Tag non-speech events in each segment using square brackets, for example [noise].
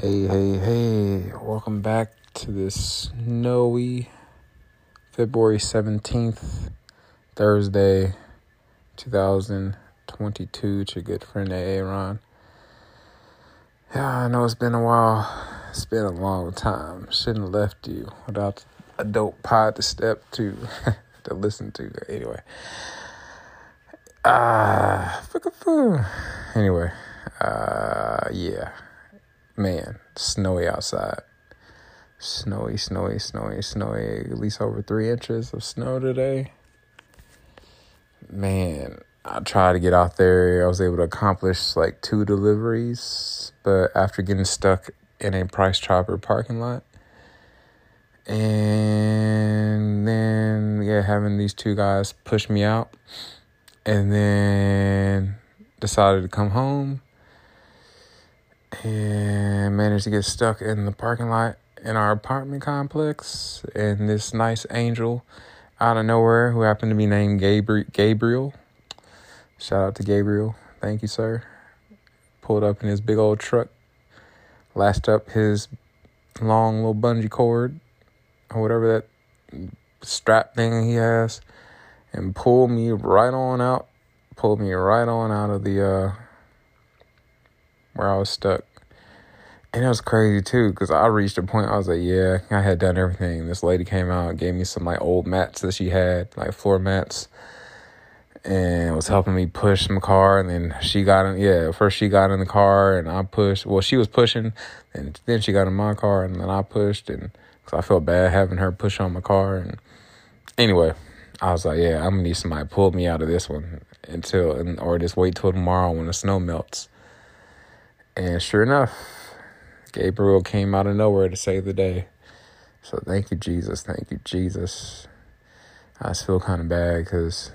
Hey, hey, hey, welcome back to this snowy February 17th, Thursday, 2022 to good friend Aaron. Yeah, I know it's been a while. It's been a long time. Shouldn't have left you without a dope pod to step to, [laughs] to listen to. Anyway. Ah, uh, anyway, uh, yeah man, snowy outside. Snowy, snowy, snowy, snowy. At least over three inches of snow today. Man, I tried to get out there. I was able to accomplish like two deliveries, but after getting stuck in a Price Chopper parking lot, and then yeah, having these two guys push me out, and then decided to come home and managed to get stuck in the parking lot in our apartment complex. And this nice angel out of nowhere, who happened to be named Gabriel, shout out to Gabriel, thank you, sir. Pulled up in his big old truck, lashed up his long little bungee cord or whatever that strap thing he has, and pulled me right on out. Pulled me right on out of the uh, where I was stuck. And it was crazy too, because I reached a point I was like, yeah, I had done everything. This lady came out gave me some like old mats that she had, like floor mats, and was helping me push my car. And then she got in, yeah, first she got in the car and I pushed. Well, she was pushing, and then she got in my car and then I pushed. And because I felt bad having her push on my car. And anyway, I was like, yeah, I'm gonna need somebody to pull me out of this one until, and, or just wait till tomorrow when the snow melts. And sure enough, Gabriel came out of nowhere to save the day. So thank you, Jesus. Thank you, Jesus. I feel kind of bad because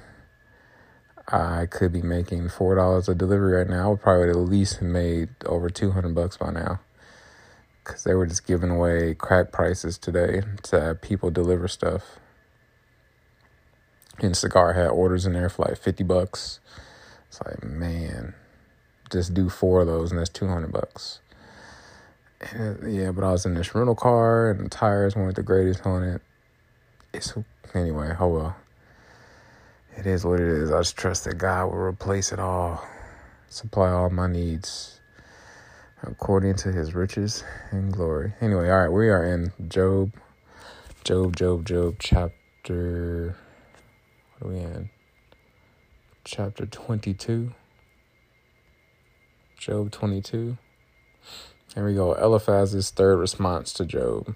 I could be making four dollars a delivery right now. I would probably at least have made over two hundred bucks by now because they were just giving away crack prices today to people deliver stuff. And Cigar had orders in there for like fifty bucks. It's like man just do four of those and that's 200 bucks. And, yeah, but I was in this rental car and the tires weren't the greatest on it. It's anyway, oh well. It is what it is. I just trust that God will replace it all, supply all my needs according to his riches and glory. Anyway, all right, we are in Job, Job, Job, Job, chapter, what are we in? Chapter 22. Job 22. Here we go. Eliphaz's third response to Job.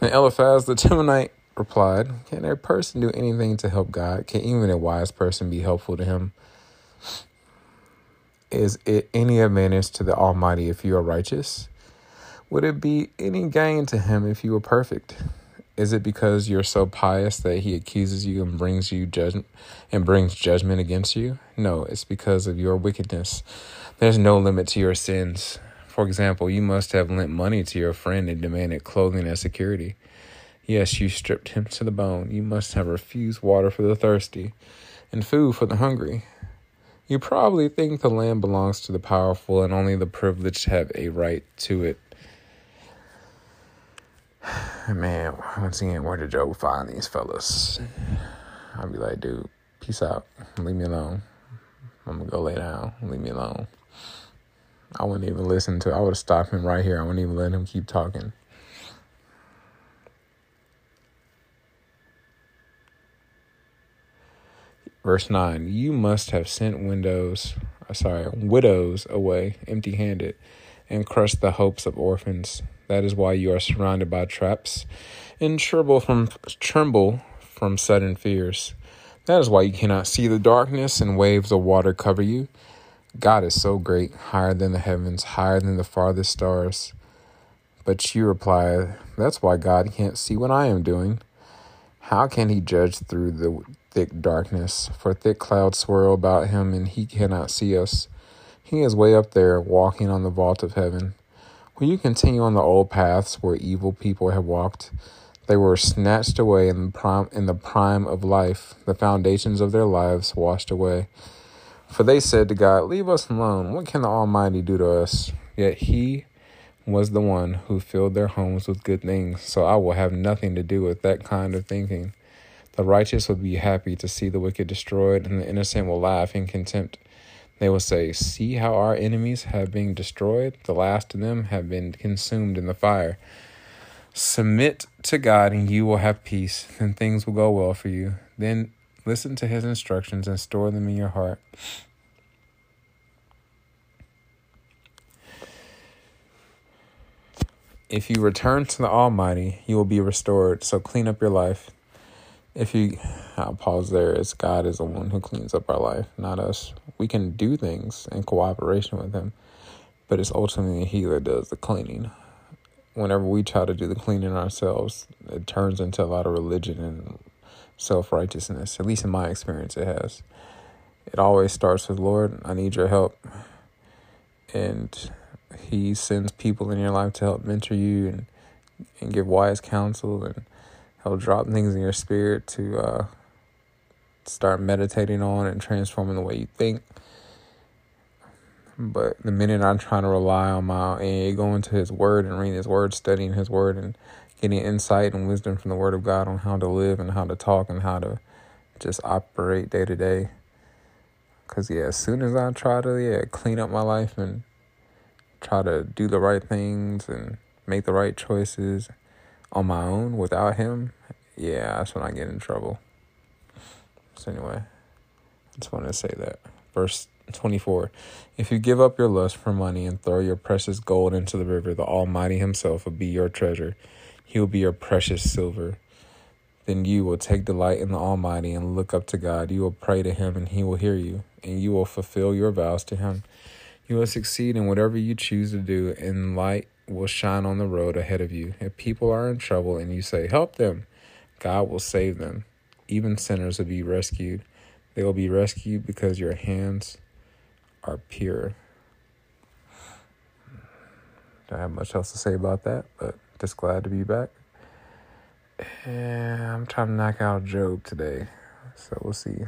Then Eliphaz the [laughs] Temanite replied, Can a person do anything to help God? Can even a wise person be helpful to him? Is it any advantage to the Almighty if you are righteous? Would it be any gain to him if you were perfect? Is it because you're so pious that he accuses you and brings you judgment and brings judgment against you? No, it's because of your wickedness. There's no limit to your sins. For example, you must have lent money to your friend and demanded clothing as security. Yes, you stripped him to the bone. You must have refused water for the thirsty and food for the hungry. You probably think the land belongs to the powerful and only the privileged have a right to it. Man, once again, where did Job find these fellas? I'd be like, dude, peace out. Leave me alone. I'm gonna go lay down. Leave me alone. I wouldn't even listen to. I would have stopped him right here. I wouldn't even let him keep talking. Verse 9 You must have sent windows, uh, sorry, widows away empty handed and crushed the hopes of orphans. That is why you are surrounded by traps and tremble from, tremble from sudden fears. That is why you cannot see the darkness and waves of water cover you. God is so great, higher than the heavens, higher than the farthest stars. But you reply, That's why God can't see what I am doing. How can he judge through the thick darkness? For thick clouds swirl about him, and he cannot see us. He is way up there, walking on the vault of heaven. Will you continue on the old paths where evil people have walked? They were snatched away in the prime, in the prime of life, the foundations of their lives washed away. For they said to God, Leave us alone. What can the Almighty do to us? Yet he was the one who filled their homes with good things, so I will have nothing to do with that kind of thinking. The righteous will be happy to see the wicked destroyed, and the innocent will laugh in contempt. They will say, See how our enemies have been destroyed? The last of them have been consumed in the fire. Submit to God, and you will have peace, and things will go well for you. Then listen to his instructions and store them in your heart. If you return to the Almighty, you will be restored. So clean up your life. If you, I'll pause there, as God is the one who cleans up our life, not us. We can do things in cooperation with Him, but it's ultimately He that does the cleaning. Whenever we try to do the cleaning ourselves, it turns into a lot of religion and self righteousness. At least in my experience, it has. It always starts with, Lord, I need your help. And he sends people in your life to help mentor you and and give wise counsel and help drop things in your spirit to uh, start meditating on and transforming the way you think. But the minute I'm trying to rely on my and go into His Word and read His Word, studying His Word, and getting insight and wisdom from the Word of God on how to live and how to talk and how to just operate day to day. Cause yeah, as soon as I try to yeah clean up my life and try to do the right things and make the right choices on my own without him, yeah, that's when I get in trouble. So, anyway, I just wanted to say that. Verse 24 If you give up your lust for money and throw your precious gold into the river, the Almighty Himself will be your treasure. He will be your precious silver. Then you will take delight in the Almighty and look up to God. You will pray to Him, and He will hear you, and you will fulfill your vows to Him. You will succeed in whatever you choose to do, in light will shine on the road ahead of you. If people are in trouble and you say, Help them, God will save them. Even sinners will be rescued. They will be rescued because your hands are pure. Don't have much else to say about that, but just glad to be back. And I'm trying to knock out Job today, so we'll see.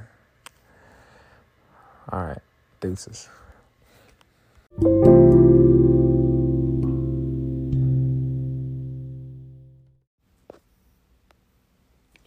All right, deuces.